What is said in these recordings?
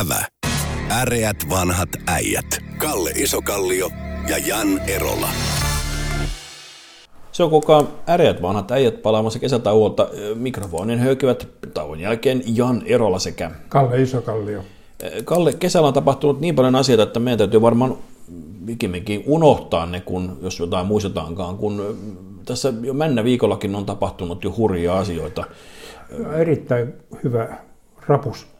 Ävä. Äreät vanhat äijät. Kalle Isokallio ja Jan Erola. Se on kukaan äreät vanhat äijät palaamassa kesätauolta. Mikrofonin höykivät tauon jälkeen Jan Erola sekä Kalle Isokallio. Kalle, kesällä on tapahtunut niin paljon asioita, että meidän täytyy varmaan ikimminkin unohtaa ne, kun, jos jotain muistetaankaan, kun tässä jo mennä viikollakin on tapahtunut jo hurjia asioita. Erittäin hyvä rapus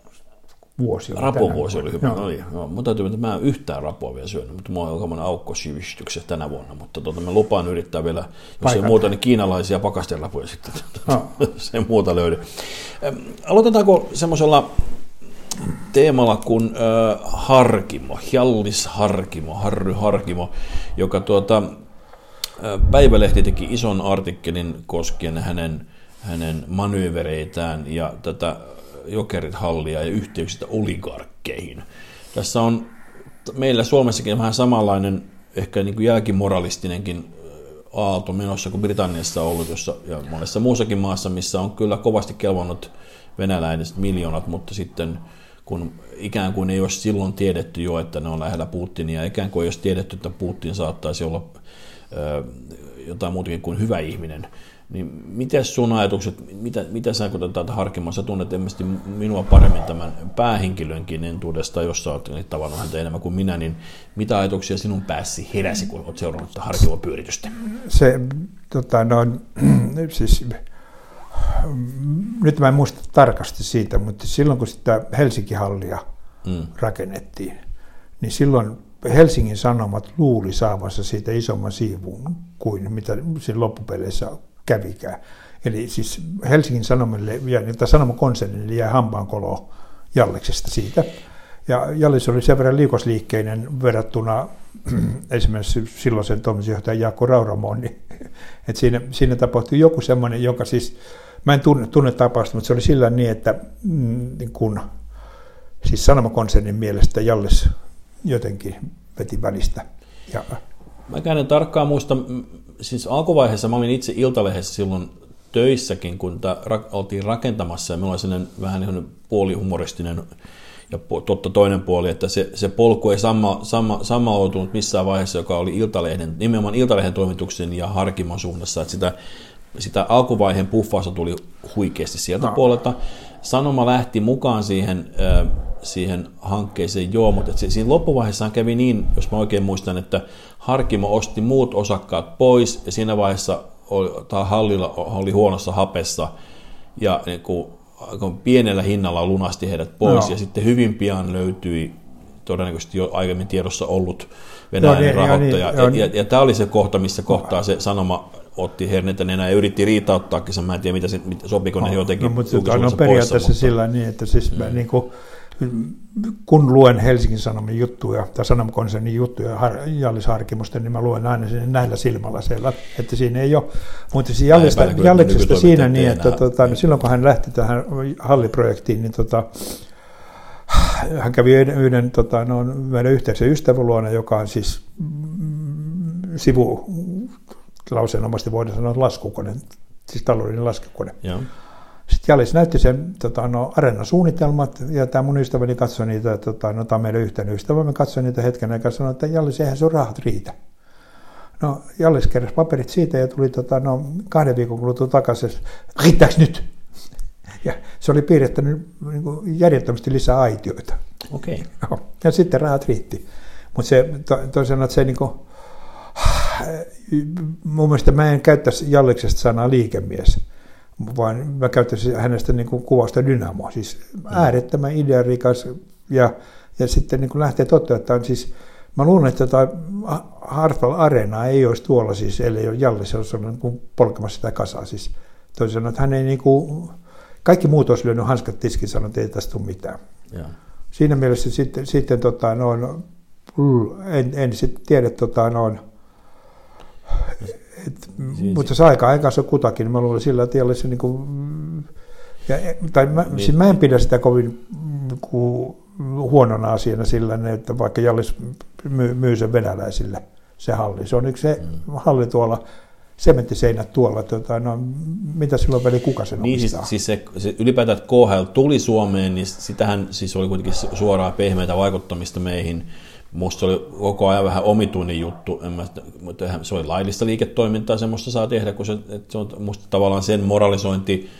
vuosi. Rapuvuosi oli hyvä. No. Oli, joo. Mun täytyy, että mä en yhtään rapua vielä syönyt, mutta mulla on aikamoinen aukko sivistyksessä tänä vuonna. Mutta tuota, mä lupaan yrittää vielä, jos Paikat. ei muuta, niin kiinalaisia pakastelapuja sitten. Oh. se ei muuta löydy. Aloitetaanko semmoisella teemalla kuin äh, Harkimo, Hjallis Harkimo, Harry Harkimo, joka tuota, Päivälehti teki ison artikkelin koskien hänen, hänen manyyvereitään ja tätä jokerit hallia ja yhteyksistä oligarkkeihin. Tässä on meillä Suomessakin vähän samanlainen, ehkä niin kuin jälkimoralistinenkin aalto menossa kuin Britanniassa on ollut jossa, ja monessa muussakin maassa, missä on kyllä kovasti kelvannut venäläiset miljoonat, mutta sitten kun ikään kuin ei olisi silloin tiedetty jo, että ne on lähellä Putinia, ikään kuin ei olisi tiedetty, että Putin saattaisi olla ö, jotain muutakin kuin hyvä ihminen, niin miten sun ajatukset, mitä, mitä sä kun tätä harkimaan, sä tunnet ilmeisesti minua paremmin tämän päähenkilönkin entuudesta, jos sä oot tavannut häntä enemmän kuin minä, niin mitä ajatuksia sinun päässi heräsi, kun olet seurannut harkivaa pyöritystä? Se, tota, no, siis, nyt mä en muista tarkasti siitä, mutta silloin kun sitä Helsinki-hallia mm. rakennettiin, niin silloin Helsingin Sanomat luuli saavansa siitä isomman siivun kuin mitä siinä loppupeleissä kävikään. Eli siis Helsingin Sanomille ja Sanomakonsernille jäi hampaankolo Jalleksesta siitä. Ja Jallis oli sen verran liikosliikkeinen verrattuna esimerkiksi silloisen toimitusjohtajan Jaakko Rauramoon, niin, että siinä, siinä tapahtui joku semmoinen, joka siis, mä en tunne, tunne tapausta, mutta se oli sillä niin, että niin kun, siis Sanomakonsernin mielestä Jallis jotenkin veti välistä. Ja, Mä en tarkkaan muista, siis alkuvaiheessa mä olin itse Iltalehdessä silloin töissäkin, kun tää oltiin rakentamassa ja meillä oli sellainen vähän niin puolihumoristinen ja totta toinen puoli, että se, se polku ei sama, sama, samautunut missään vaiheessa, joka oli Iltalehden, nimenomaan Iltalehden toimituksen ja Harkimon suunnassa, että sitä, sitä alkuvaiheen puffausta tuli huikeasti sieltä no. puolelta. Sanoma lähti mukaan siihen, siihen hankkeeseen, joo, mutta siinä loppuvaiheessa kävi niin, jos mä oikein muistan, että Harkimo osti muut osakkaat pois ja siinä vaiheessa oli, tämä hallilla oli huonossa hapessa ja niin kuin, pienellä hinnalla lunasti heidät pois no. ja sitten hyvin pian löytyi todennäköisesti jo aiemmin tiedossa ollut venäläinen niin, rahoittaja. Niin, ja, niin, ja, ja, ja tämä oli se kohta, missä kohtaa se sanoma otti hernettä nenää ja yritti riitauttaakin sen. Mä en tiedä, mitä se, sopiko no, ne jotenkin no, mutta no, periaatteessa mutta... sillä niin, että siis mm. mä, niin kuin, kun luen Helsingin Sanomien juttuja tai Sanomakonsernin juttuja Jallis Harkimosta, niin mä luen aina sinne näillä silmällä siellä, että siinä ei ole. Mutta siis Jallista, Jalliksesta siinä niin, että tota, no silloin kun hän lähti tähän halliprojektiin, niin tota, hän kävi yhden, yhden tota, no, meidän yhteisen ystävän luona, joka on siis mm, sivu lauseenomaisesti voidaan sanoa laskukone, siis taloudellinen laskukone. Joo. Sitten Jallis näytti sen tota, no, areenasuunnitelmat, ja tämä mun ystäväni katsoi niitä, tota, no, tämä on meidän yhteinen ystävä, me katsoi niitä hetken aikaa ja sanoi, että Jallis, eihän sun rahat riitä. No, Jallis keräsi paperit siitä ja tuli tota, no, kahden viikon kuluttua takaisin, riittääkö nyt? Ja se oli piirrettänyt niin kuin, järjettömästi lisää aitioita. Okei. Okay. Ja sitten rahat riitti. Mutta se to, toisaalta se niin kuin, mun mielestä mä en käyttäisi Jalliksesta sanaa liikemies vaan mä käyttäisin hänestä niin kuin kuvausta dynamo, siis äärettömän idearikas ja, ja sitten niin kuin lähtee toteuttamaan, siis mä luulen, että tota Hartwell Arena ei olisi tuolla siis, ellei ole Jallis, olisi niin kuin polkemassa sitä kasaa, siis toisin sanoen, että hän ei niin kuin, kaikki muut olisi lyönyt hanskat tiskin sanoa, että ei tästä tule mitään. Ja. Siinä mielessä sitten, sitten tota, noin, en, en sitten tiedä, tota, noin, et, siis, mutta se aika aikansa kutakin, mä luulen sillä tiellä se niin kuin, ja, tai mä, niin. siis mä en pidä sitä kovin kuin, huonona asiana sillä, että vaikka Jallis myy, myy sen venäläisille se halli. Se on yksi se mm. halli tuolla sementtiseinät tuolla, tota, no, mitä silloin veli kuka sen niin, siis, siis se, se, ylipäätään, että KHL tuli Suomeen, niin sitähän siis oli kuitenkin suoraa pehmeitä vaikuttamista meihin. Musta oli koko ajan vähän omituinen juttu, en mä, mutta se oli laillista liiketoimintaa, semmoista saa tehdä, kun se, että se on musta tavallaan sen moralisointi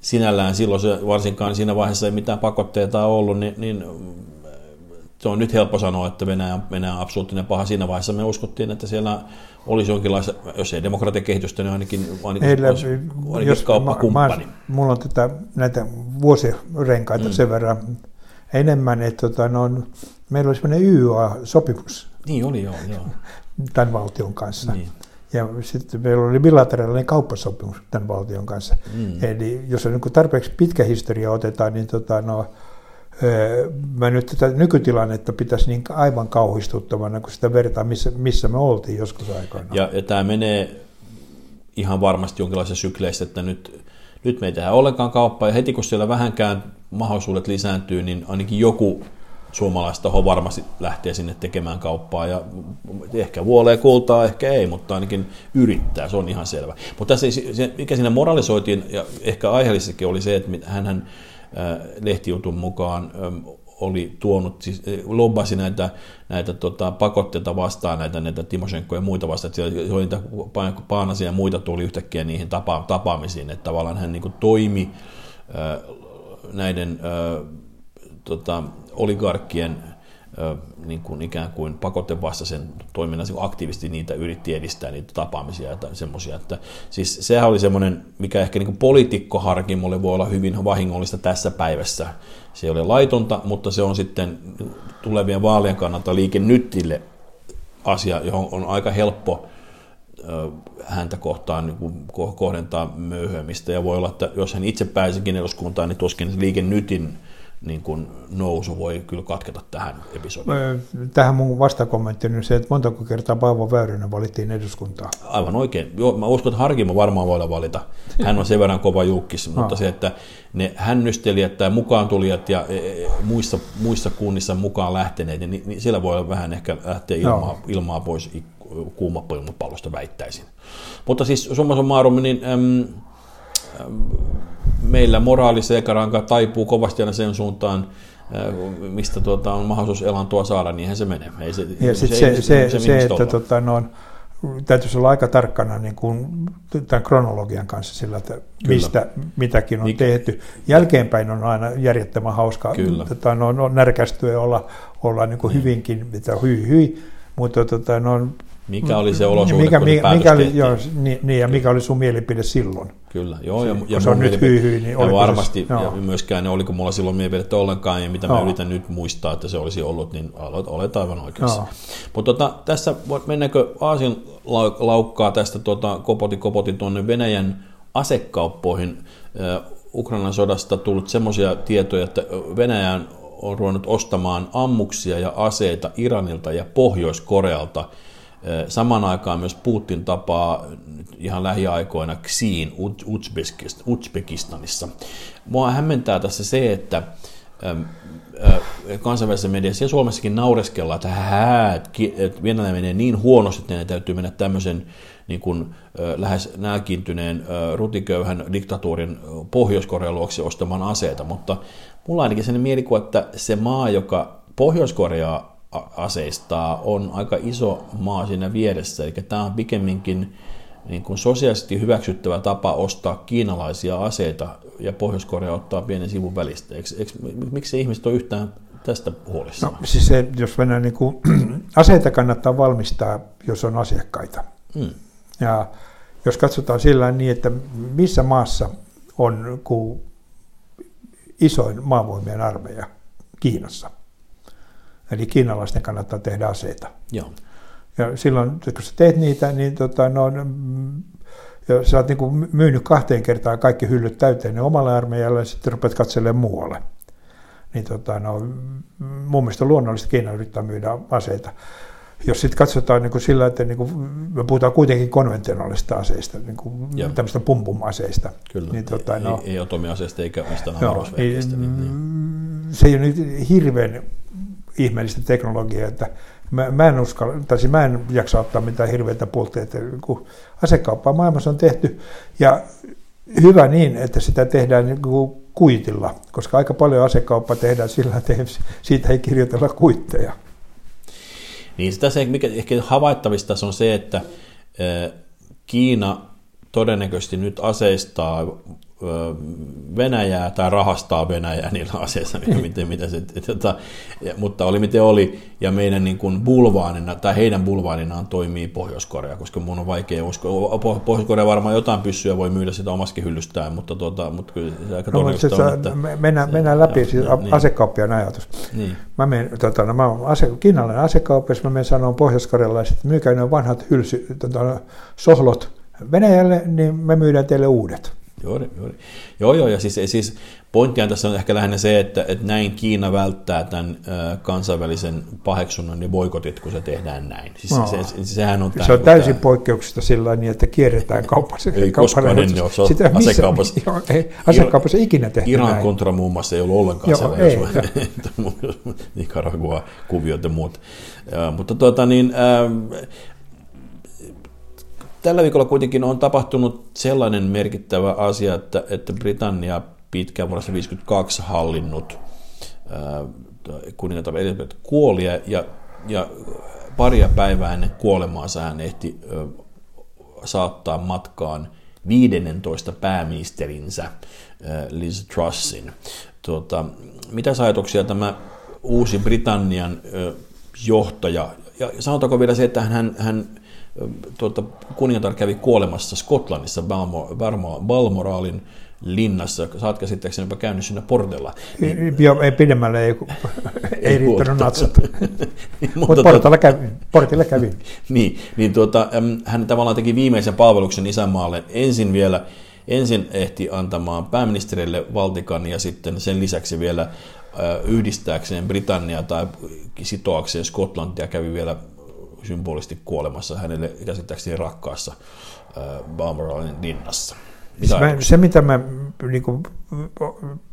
sinällään silloin, se, varsinkaan siinä vaiheessa ei mitään pakotteita ollut, niin, niin se on nyt helppo sanoa, että Venäjä, Venäjä on absoluuttinen paha. Siinä vaiheessa me uskottiin, että siellä olisi jonkinlaista, jos ei kehitystä, niin ainakin, ainakin, Heillä, olisi, ainakin jos kauppakumppani. Mä, mulla on tätä, näitä vuosirenkaita mm. sen verran enemmän, että tota, no, meillä olisi sellainen YYA-sopimus. Niin oli, joo. joo. Tämän valtion kanssa. Niin. Ja sitten meillä oli bilateraalinen kauppasopimus tämän valtion kanssa. Mm. Eli jos on niin tarpeeksi pitkä historia otetaan, niin tota, no, mä nyt tätä nykytilannetta pitäisi niin aivan kauhistuttavana, kun sitä vertaa, missä, missä me oltiin joskus aikana. Ja, ja tämä menee ihan varmasti jonkinlaisessa sykleissä, että nyt, nyt me ei tehdä ollenkaan kauppaa, ja heti kun siellä vähänkään mahdollisuudet lisääntyy, niin ainakin joku suomalaista taho varmasti lähtee sinne tekemään kauppaa. Ja ehkä vuolee kultaa, ehkä ei, mutta ainakin yrittää, se on ihan selvä. Mutta tässä, se, mikä siinä moralisoitiin ja ehkä aiheellisestikin oli se, että hän lehtijutun mukaan oli tuonut, siis lobbasi näitä, näitä tota, pakotteita vastaan, näitä, näitä Timoshenko ja muita vastaan, että siellä niitä Paanasia ja muita tuli yhtäkkiä niihin tapa, tapaamisiin, että tavallaan hän niin kuin, toimi näiden tota, oligarkkien niin kuin ikään kuin pakotevastaisen toiminnan niin aktiivisesti niitä yritti edistää niitä tapaamisia ja semmoisia. Että, siis sehän oli semmoinen, mikä ehkä niin poliitikkoharkimolle voi olla hyvin vahingollista tässä päivässä. Se ei ole laitonta, mutta se on sitten tulevien vaalien kannalta liikennyttille asia, johon on aika helppo häntä kohtaan niin kohdentaa myöhemmistä. Ja voi olla, että jos hän itse pääsikin eduskuntaan, niin tuskin liikennytin niin kuin nousu voi kyllä katketa tähän episodiin. Tähän mun vastakommentti on se, että montako kertaa Paavo Väyrynen valittiin eduskuntaan. Aivan oikein. Joo, mä uskon, että Harkimo varmaan voi valita. Hän on sen verran kova julkis, mutta se, että ne hännystelijät tai mukaan tulijat ja e, e, muissa, muissa kunnissa mukaan lähteneet, niin, niin siellä voi olla vähän ehkä lähteä ilmaa, ilmaa pois kuumapallosta väittäisin. Mutta siis summa summarum, niin äm, meillä moraali sekaranka taipuu kovasti aina sen suuntaan, äh, mistä tuota, on mahdollisuus elantoa saada, niin se menee. Ei se, ja se, se, se, se, se, se että tota, no, täytyisi olla aika tarkkana niin kuin, tämän kronologian kanssa sillä, että Kyllä. mistä mitäkin on Mik... tehty. Jälkeenpäin on aina järjettömän hauskaa tota, no, no, närkästyä ja olla, olla niin kuin niin. hyvinkin, mitä hyi hyi, mutta tota, no, mikä oli se olosuhde, mikä, kun mikä, mikä oli, joo, niin, niin, ja mikä oli sun mielipide silloin? Kyllä, joo. Ja, ja se on nyt hyy, hyy, niin ja varmasti, se, ja myöskään ne oliko mulla silloin mielipidettä ollenkaan, ja mitä joo. mä yritän nyt muistaa, että se olisi ollut, niin olet aivan oikeassa. Mutta tota, tässä mennäänkö Aasin laukkaa tästä tota, kopoti kopoti tuonne Venäjän asekauppoihin. Ukrainan sodasta tullut semmoisia tietoja, että Venäjän on ruvennut ostamaan ammuksia ja aseita Iranilta ja Pohjois-Korealta – Samaan aikaan myös Putin tapaa ihan lähiaikoina Xiin Uzbekistanissa. Mua hämmentää tässä se, että kansainvälisessä mediassa ja Suomessakin naureskellaan, että, hää, että Venäjä menee niin huonosti, että ne täytyy mennä tämmöisen niin kuin, lähes nälkiintyneen rutiköyhän diktatuurin Pohjois-Korean luokse ostamaan aseita, mutta mulla ainakin sellainen mielikuva, että se maa, joka Pohjois-Koreaa aseistaa, on aika iso maa siinä vieressä. Eli tämä on pikemminkin niin kuin sosiaalisesti hyväksyttävä tapa ostaa kiinalaisia aseita ja Pohjois-Korea ottaa pienen sivun välistä. Eikö, eikö, miksi ihmiset on yhtään tästä huolissaan? No, siis se, jos mennään niin kuin, aseita kannattaa valmistaa, jos on asiakkaita. Hmm. Ja jos katsotaan sillä niin, että missä maassa on isoin maavoimien armeija Kiinassa, Eli kiinalaisten kannattaa tehdä aseita. Joo. Ja silloin, kun sä teet niitä, niin tota, no, ja sä oot niin myynyt kahteen kertaan kaikki hyllyt täyteen ne omalle armeijalle ja sitten rupeat katselemaan muualle. Niin tota, no, mun mielestä luonnollisesti Kiina yrittää myydä aseita. Jos sitten katsotaan niin kuin sillä, että niin kuin, me puhutaan kuitenkin konventionaalista aseista, niin kuin tämmöistä pumpum-aseista. Kyllä, niin, tota, ei, no, ei, ei atomiaseista eikä mistään avaruusveikeistä. Niin, niin. Se ei ole nyt hirveän ihmeellistä teknologiaa, että mä, mä, en uskalla, tai siis mä en jaksa ottaa mitään hirveitä puolteita, kun asekauppaa maailmassa on tehty, ja hyvä niin, että sitä tehdään niin kuitilla, koska aika paljon asekauppa tehdään sillä, että siitä ei kirjoitella kuitteja. Niin sitä se, mikä ehkä havaittavista on se, että Kiina todennäköisesti nyt aseistaa Venäjää tai rahastaa Venäjää niillä aseilla, miten, miten se, tota, ja, mutta oli miten oli, ja meidän niin kuin bulvaanina, tai heidän bulvaaninaan toimii Pohjois-Korea, koska mun on vaikea uskoa. Pohjois-Korea varmaan jotain pyssyä voi myydä sitä omaskin hyllystään, mutta, tota, mutta kyllä se aika no, todennäköistä on, että... Mennään, mennään läpi, siis niin. asekauppian ajatus. Niin. Mä menen, tota, no, mä olen ase, kiinalainen asekauppias, mä menen sanomaan pohjois-korealaiset, että myykää ne vanhat hylsy, tota, sohlot Venäjälle, niin me myydään teille uudet. Joo, joo. joo, joo ja siis, siis pointtia tässä on ehkä lähinnä se, että, että näin Kiina välttää tämän kansainvälisen paheksunnan ja boikotit, kun se tehdään näin. Siis no. se, se, sehän on, se on täysin tämä... poikkeuksista sillä niin, että kierretään kaupassa. ei koskaan ennen ole Sitä, asekaupassa. Joo, ei, asekaupassa ikinä tehty Iran näin. kontra muun muassa ei ollut ollenkaan joo, sellainen. Nicaragua, kuviot ja muut. Ja, mutta tuota niin, äh, tällä viikolla kuitenkin on tapahtunut sellainen merkittävä asia, että, että Britannia pitkään vuodesta 1952 hallinnut kuningatar Elizabeth kuoli ja, ja paria päivää ennen kuolemaansa hän ehti ö, saattaa matkaan 15 pääministerinsä Liz Trussin. Tuota, mitä ajatuksia tämä uusi Britannian johtaja, ja sanotaanko vielä se, että hän, hän tuota, kuningatar kävi kuolemassa Skotlannissa Balmoraalin linnassa. Sä oot käsittääkseni jopa käynyt siinä portella. Niin, Joo, ei pidemmälle, ei, ei, riittänyt natsat. Mutta portilla kävin. Portilla kävin. niin, niin tuota, hän tavallaan teki viimeisen palveluksen isänmaalle. Ensin vielä ensin ehti antamaan pääministerille valtikan ja sitten sen lisäksi vielä yhdistääkseen Britannia tai sitoakseen Skotlantia kävi vielä symbolisesti kuolemassa hänelle käsittääkseni rakkaassa Balmoralin linnassa. Mitä mä, se, mitä mä niin kuin,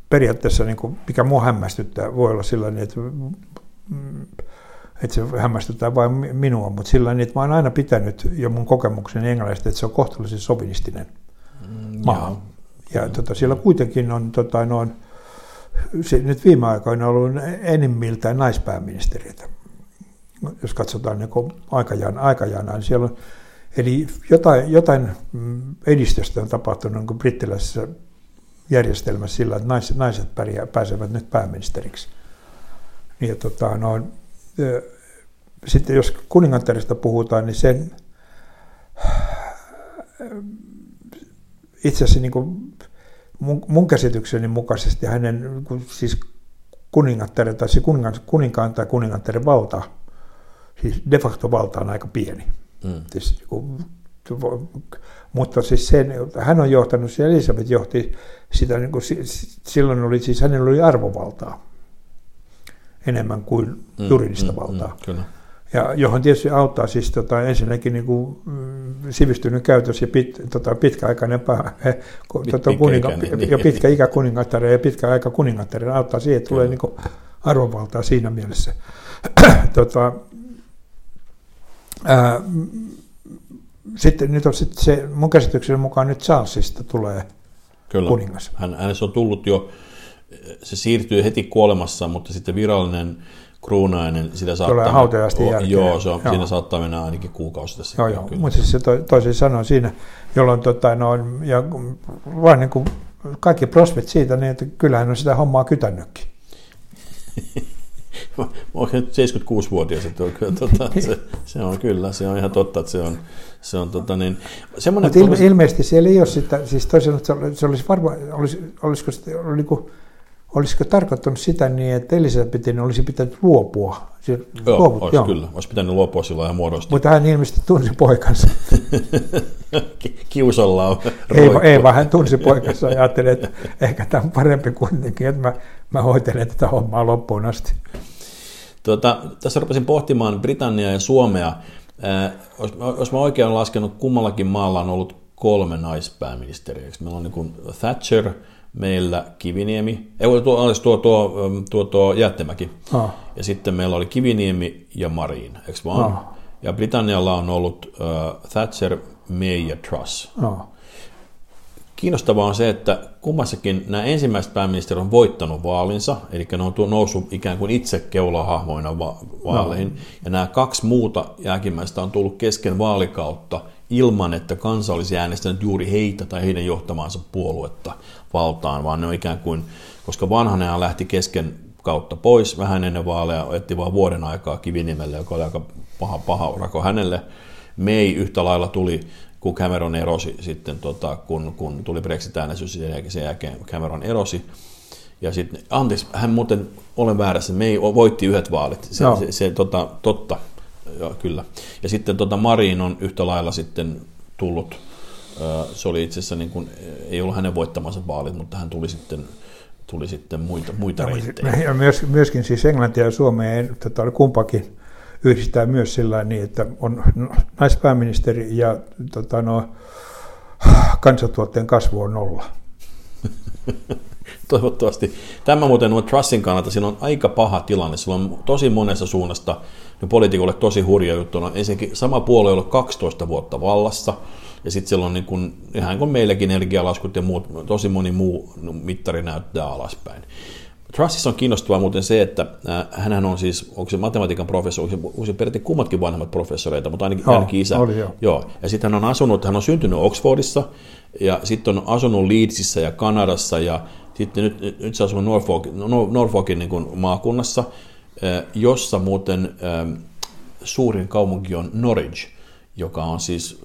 periaatteessa, niin kuin, mikä mua hämmästyttää, voi olla sellainen, että, että se hämmästyttää vain minua, mutta sillä että mä oon aina pitänyt jo mun kokemukseni englannista, että se on kohtuullisen sovinistinen mm, maa. Ja, ja tota, siellä kuitenkin on tota, noin, se, nyt viime aikoina ollut enimmiltään naispääministeriötä jos katsotaan niin aikajana, aikajana, niin siellä on, eli jotain, jotain edistystä on tapahtunut niin brittiläisessä järjestelmässä sillä, että naiset, naiset pärjää, pääsevät nyt pääministeriksi. Ja tota, no, sitten jos kuningattarista puhutaan, niin sen itse asiassa niin kuin mun, mun käsitykseni mukaisesti hänen siis kuningattaren tai kuninkaan tai kuningattaren valta siis de facto valta on aika pieni. Mm. Siis, mutta siis sen, hän on johtanut, se Elisabeth johti sitä, niin kuin, silloin oli siis, hänellä oli arvovaltaa enemmän kuin mm, juridista mm, valtaa. Mm, kyllä. Ja johon tietysti auttaa siis tota, ensinnäkin niin kuin, mm, sivistynyt käytös ja pit, tota, pitkäaikainen pää, tota, kuninga, niin. ja pitkä ikä kuningattaren ja pitkä aika kuningattaren auttaa siihen, että tulee niin kuin, arvovaltaa siinä mielessä. tota, Ää, sitten nyt on sitten se, mun käsityksen mukaan nyt Charlesista tulee Kyllä. kuningas. Hän, hänessä on tullut jo, se siirtyy heti kuolemassa, mutta sitten virallinen kruunainen, sitä saattaa... Tulee hautajaisesti o, jälkeen. Joo, se on, joo. siinä saattaa mennä ainakin kuukausi tässä. Joo, joo. mutta siis se to, toisin sanoen siinä, jolloin tota, no, ja vain niin kuin kaikki prospit siitä, niin että kyllähän on sitä hommaa kytännytkin. mä olen 76-vuotias, että tuota, se, se, on kyllä, se on ihan totta, että se on, se on tota niin, semmoinen... Mutta ilme, olisi... ilmeisesti siellä ei ole sitä, siis toisaalta se olisi varmaan, olisi, olisiko, oli, niin olisiko tarkoittanut sitä niin, että Elisabetin olisi pitänyt luopua? Joo, luoput, olisi joo. kyllä, olisi pitänyt luopua silloin ihan muodosta. Mutta hän ilmeisesti tunsi poikansa. Kiusallaan ei, ei, vaan hän tunsi poikansa ja ajatteli, että ehkä tämä on parempi kuitenkin, että mä, mä hoitelen tätä hommaa loppuun asti. Tuota, tässä rupesin pohtimaan Britanniaa ja Suomea. Äh, jos mä oikein olen laskenut, kummallakin maalla on ollut kolme naispääministeriä. Meillä on niin kuin Thatcher, meillä Kiviniemi, ei, tuo, tuo, tuo, tuo, tuo Jättemäki. Ah. Ja sitten meillä oli Kiviniemi ja Marin, eikö vaan? Ja Britannialla on ollut uh, Thatcher, May ja Truss. Ah. Kiinnostavaa on se, että kummassakin nämä ensimmäiset pääministerit on voittanut vaalinsa, eli ne on noussut ikään kuin itse keulahahmoina va- vaaleihin, no. ja nämä kaksi muuta jälkimmäistä on tullut kesken vaalikautta ilman, että kansa olisi äänestänyt juuri heitä tai heidän johtamaansa puoluetta valtaan, vaan ne on ikään kuin, koska vanhanen lähti kesken kautta pois vähän ennen vaaleja, etti vain vuoden aikaa Kivinimelle, joka oli aika paha, paha urako hänelle. May yhtä lailla tuli kun Cameron erosi sitten, tota, kun, kun tuli Brexit-äänestys, ja sen jälkeen Cameron erosi. Ja sitten, anteeksi, hän muuten, olen väärässä, me ei voitti yhdet vaalit, se, no. se, se tota, totta, joo, kyllä. Ja sitten tota, Marin on yhtä lailla sitten tullut, se oli itse asiassa, niin kuin, ei ollut hänen voittamansa vaalit, mutta hän tuli sitten tuli sitten muita, muita no, reittejä. Ja myöskin siis Englantia ja Suomea, tota, kumpakin yhdistää myös sillä niin, että on naispääministeri ja tota, no, kansantuotteen kasvu on nolla. Toivottavasti. Tämä muuten on Trussin kannalta, siinä on aika paha tilanne. Sillä on tosi monessa suunnasta niin poliitikolle tosi hurja juttu. No, ensinnäkin sama puolue on ollut 12 vuotta vallassa, ja sitten siellä on niin kuin, ihan kuin meilläkin energialaskut ja muut, tosi moni muu mittari näyttää alaspäin. Trussissa on kiinnostavaa muuten se, että äh, hän on siis, onko se matematiikan professori, onko se periaatteessa kummatkin vanhemmat professoreita, mutta ainakin, joo, ainakin isä. Oli, joo. joo. Ja sitten hän on asunut, hän on syntynyt Oxfordissa, ja sitten on asunut Leedsissä ja Kanadassa, ja sitten nyt, nyt, nyt se asuu Norfolk, Norfolkin niin kuin maakunnassa, äh, jossa muuten ähm, suurin kaupunki on Norwich, joka on siis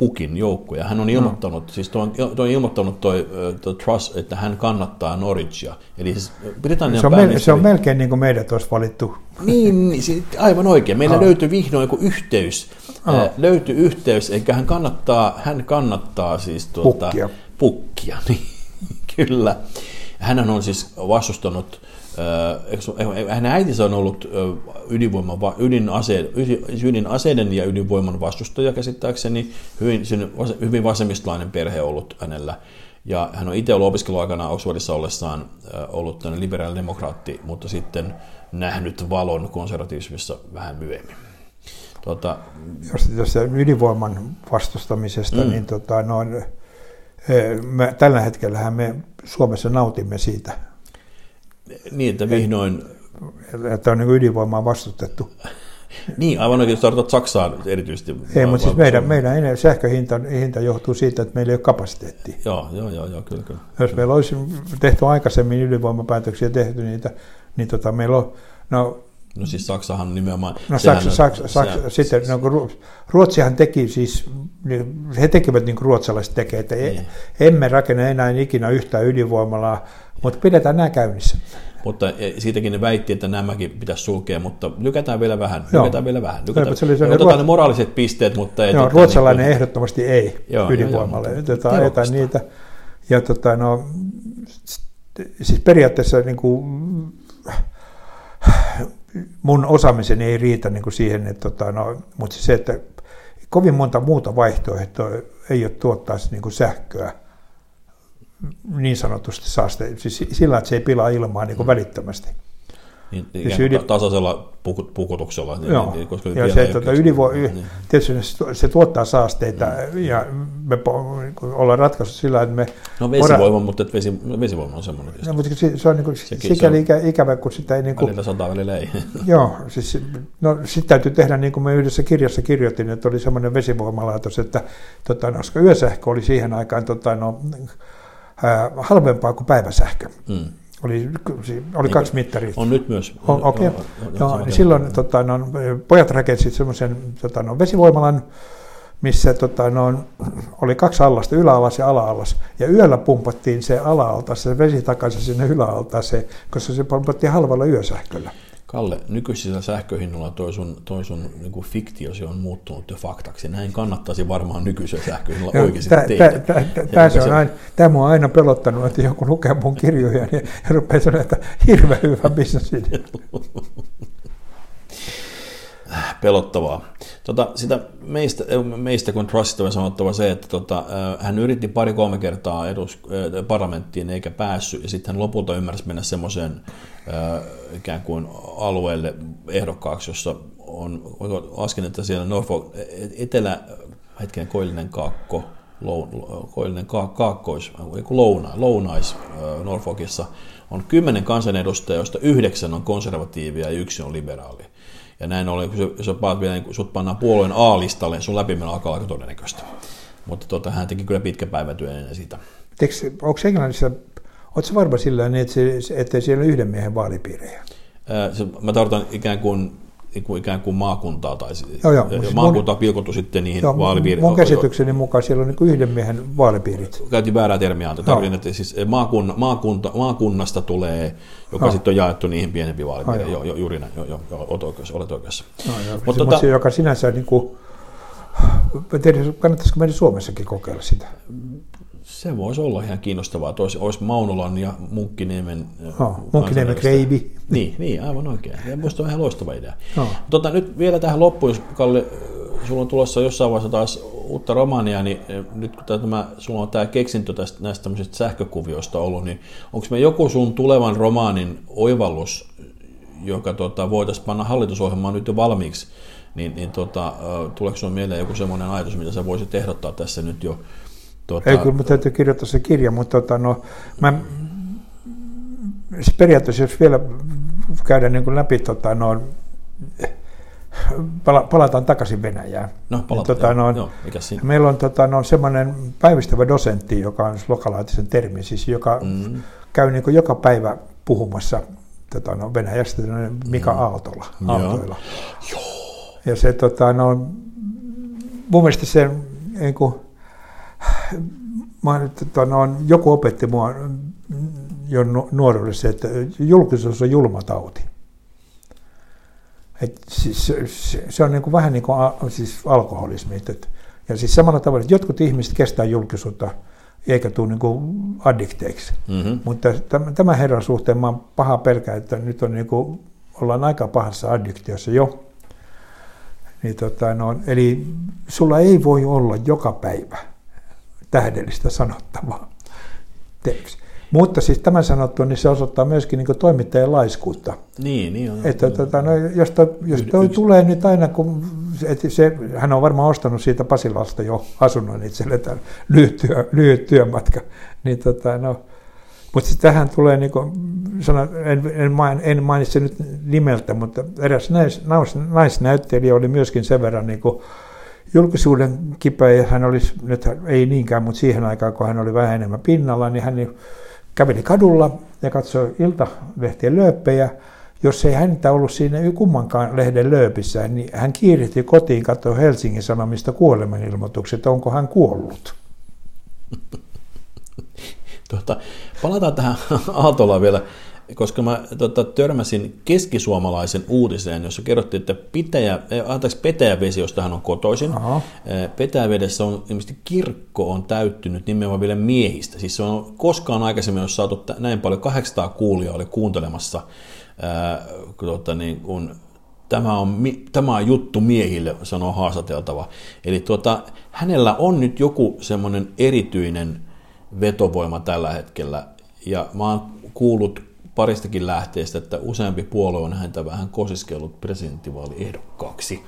Pukin joukkoja. Hän on mm. ilmoittanut, no. siis toi on, toi on ilmoittanut toi, toi Truss, että hän kannattaa Norwichia. Eli siis Britannian se, on pääministeri... se on melkein niin kuin meidät olisi valittu. Niin, niin siis aivan oikein. Meillä oh. löytyi vihdoin joku yhteys. Oh. Äh, löytyi yhteys, eikä hän kannattaa, hän kannattaa siis tuota, pukkia. pukkia. Niin, kyllä. Hän on siis vastustanut hänen äitinsä on ollut ydinvoiman, ydinase, ydinaseiden ja ydinvoiman vastustaja käsittääkseni. Hyvin, hyvin vasemmislainen perhe ollut hänellä. Ja hän on itse ollut opiskeluaikana Oxfordissa ollessaan ollut liberaalidemokraatti, mutta sitten nähnyt valon konservatiivismissa vähän myöhemmin. Tuota, jos, jos ydinvoiman vastustamisesta, mm. niin tota, no, me, tällä hetkellä me Suomessa nautimme siitä niin, että vihdoin... Että on niin ydinvoimaa vastustettu. Niin, aivan oikein, tarkoitat Saksaan erityisesti. Ei, mutta siis meidän, meidän sähköhinta hinta johtuu siitä, että meillä ei ole kapasiteettia. Joo, joo, joo, joo kyllä, kyllä. Jos meillä olisi tehty aikaisemmin ydinvoimapäätöksiä tehty niitä, niin tota, meillä on, no No siis Saksahan nimenomaan... No Saksa, Saksa, Saksa sehän, sitten no, Ruotsihan teki siis, niin he tekevät niin kuin ruotsalaiset tekevät, että niin. emme rakenna enää ikinä yhtään ydinvoimalaa, mutta pidetään nämä käynnissä. Mutta e, siitäkin ne väitti, että nämäkin pitäisi sulkea, mutta lykätään vielä vähän. Joo. Lykätään vielä vähän. Lykätään, se oli otetaan ruot... ne moraaliset pisteet, mutta ei... Joo, tota, ruotsalainen niin, ehdottomasti ei joo, ydinvoimalle. Joo, joo. Ajetaan niitä. Ja tota, no, siis periaatteessa niin kuin, mun osaamiseni ei riitä niin kuin siihen, että, tota, no, mutta se, että kovin monta muuta vaihtoehtoa ei ole tuottaa niin kuin sähköä niin sanotusti saaste, siis sillä, että se ei pilaa ilmaa niin kuin mm. välittömästi. Niin, siis ydin... tasaisella pukutuksella. Niin, Joo, niin, koska ja se, tuota, ydinvo... niin. tietysti se tuottaa saasteita mm. ja me ollaan ratkaisu sillä, että me... No vesivoima, ora... mutta vesi, vesivoima on semmoinen. No, mutta se on niin kuin, Sekin, sikäli se on... ikävä, kun sitä ei... Niin kuin... Välillä sataa, välillä ei. Joo, siis no, sitten täytyy tehdä niin kuin me yhdessä kirjassa kirjoitin, että oli semmoinen vesivoimalaitos, että tota, no, koska yösähkö oli siihen aikaan tota, no, halvempaa kuin päiväsähkö. Mm. Oli, oli niin, kaksi mittaria. On nyt myös. On, okay. no, no, no, silloin tota, no, pojat rakensivat semmoisen tota, no, vesivoimalan, missä tota, no, oli kaksi allasta, yläalas ja ala-allas. Ja yöllä pumpattiin se ala se vesi takaisin sinne yläaltaaseen, koska se pumpattiin halvalla yösähköllä. Kalle, nykyisillä sähköhinnoilla toi sun, toi sun niin kuin fiktiosi on muuttunut jo faktaksi. Näin kannattaisi varmaan nykyisellä sähköhinnoilla oikeasti tehdä. Tämä on aina, tämä on aina pelottanut, että joku lukee mun kirjoja niin ja rupeaa sanoa, että hirveän hyvä bisnes Pelottavaa. Tota, sitä meistä, meistä kun Trustista on sanottava se, että tota, hän yritti pari-kolme kertaa edus, parlamenttiin eikä päässyt, ja sitten hän lopulta ymmärsi mennä semmoiseen ikään kuin alueelle ehdokkaaksi, jossa on, lasken, että siellä Norfolk, etelä, hetken koillinen kaakko, koillinen kaakkois, louna, lounais Norfolkissa on kymmenen kansanedustajaa, joista yhdeksän on konservatiivia ja yksi on liberaali. Ja näin ollen, kun jos paat vielä, niin sut pannaan puolueen A-listalle, niin sun läpimeno alkaa aika todennäköistä. Mutta tota, hän teki kyllä pitkä päivätyö ennen sitä. onko Englannissa, oletko varma sillä että, se, että siellä on yhden miehen vaalipiirejä? mä tarkoitan ikään kuin ikään kuin maakuntaa tai joo, joo, ja maakunta on pilkottu sitten niihin joo, vaalipiiriin. Mun käsitykseni mukaan siellä on niin yhden miehen vaalipiirit. Käytiin väärää termiä, tarkoitin, että siis maakunta, maakunta, maakunnasta tulee, joka no. sitten on jaettu niihin pienempiin vaalipiireihin. Joo, jo, juuri näin, joo, joo, joo, olet oikeassa. Olet oikeassa. No, joo, Mutta tota, joka sinänsä niin kuin, tiedä, kannattaisiko meidän Suomessakin kokeilla sitä? Se voisi olla ihan kiinnostavaa, että olisi, Maunolan ja Munkkiniemen... Oh, Munkkiniemen kreivi. Niin, niin, aivan oikein. Ja minusta on ihan loistava idea. Oh. Tota, nyt vielä tähän loppuun, jos Kalle, sulla on tulossa jossain vaiheessa taas uutta romaania, niin nyt kun tämä, sulla on tämä keksintö tästä, näistä tämmöisistä sähkökuvioista ollut, niin onko me joku sun tulevan romaanin oivallus, joka tota, voitaisiin panna hallitusohjelmaan nyt jo valmiiksi, niin, niin tota, tuleeko sinulle mieleen joku semmoinen ajatus, mitä sä voisit ehdottaa tässä nyt jo Tuota... Ei, kyllä täytyy kirjoittaa se kirja, mutta tota, no, mä, siis periaatteessa jos vielä käydään niin kuin läpi, tota, no, pala, palataan takaisin Venäjään. No, palataan, tota, no, joo, siinä? Meillä on tota, no, semmoinen päivystävä dosentti, joka on lokalaatisen termi, siis joka mm. käy niin kuin joka päivä puhumassa tota, no, Venäjästä, Mika mm. Aaltola. Aaltoila. Joo. Ja se, tota, no, mun mielestä se niin kuin, mä, tota, no, joku opetti mua jo nuoruudessa, että julkisuus on julma tauti. Et siis, se, se on niin kuin, vähän niin kuin a, siis alkoholismi. Et, ja siis samalla tavalla, että jotkut ihmiset kestää julkisuutta eikä tule niin addikteiksi. Mm-hmm. Mutta tämän, tämän herran suhteen mä oon paha pelkää, että nyt on niin kuin, ollaan aika pahassa addiktiossa jo. Niin tota, no, eli sulla ei voi olla joka päivä tähdellistä sanottavaa teoksi. Mutta siis tämän sanottu, niin se osoittaa myöskin niin toimittajan laiskuutta. Niin, niin on. Että, tota, no, jos toi, jos toi tulee nyt aina, kun että se, hän on varmaan ostanut siitä Pasilasta jo asunnon itselle tämän lyhyt, työ, lyhyt työmatka, niin tota, no, mutta tähän tulee, niin kuin, sanon, en, en, main, en mainitse nyt nimeltä, mutta eräs nais, nais, naisnäyttelijä oli myöskin sen verran niin kuin, julkisuuden kipeä, hän olisi, nyt ei niinkään, mutta siihen aikaan, kun hän oli vähän enemmän pinnalla, niin hän käveli kadulla ja katsoi iltalehtien lööppejä. Jos ei häntä ollut siinä kummankaan lehden lööpissä, niin hän kiirehti kotiin katsoa Helsingin Sanomista kuolemanilmoitukset, onko hän kuollut. Tuota, palataan tähän Aaltolaan vielä koska mä tota, törmäsin keskisuomalaisen uutiseen, jossa kerrottiin, että Pitäjä, eh, anteeksi, Petäjävesi, josta hän on kotoisin, Aha. Eh, Petäjävedessä on ilmeisesti kirkko on täyttynyt nimenomaan vielä miehistä. Siis se on koskaan aikaisemmin jos saatu näin paljon, 800 kuulijaa oli kuuntelemassa, ää, eh, tota, niin, kun tämä on, tämä on juttu miehille, sanoo haastateltava. Eli tuota, hänellä on nyt joku semmoinen erityinen vetovoima tällä hetkellä, ja mä oon kuullut paristakin lähteestä, että useampi puolue on häntä vähän kosiskellut presidenttivaaliehdokkaaksi.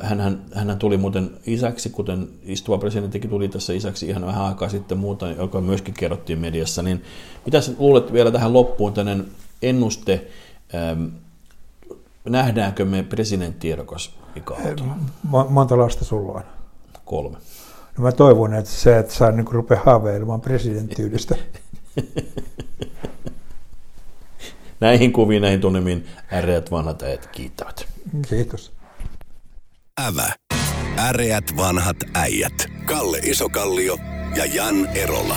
Hänhän, hänhän tuli muuten isäksi, kuten istuva presidenttikin tuli tässä isäksi ihan vähän aikaa sitten muuta, joka myöskin kerrottiin mediassa. Niin mitä luulet vielä tähän loppuun tämmöinen ennuste, nähdäänkö me presidenttiehdokas Mika Monta lasta sulla on? Kolme. No mä toivon, että sä et saa niin rupea haaveilemaan presidenttiydestä. Näihin kuviin, näihin tunnemiin äreät vanhat äijät kiittävät. Kiitos. Ävä. Äreät vanhat äijät. Kalle Isokallio ja Jan Erola.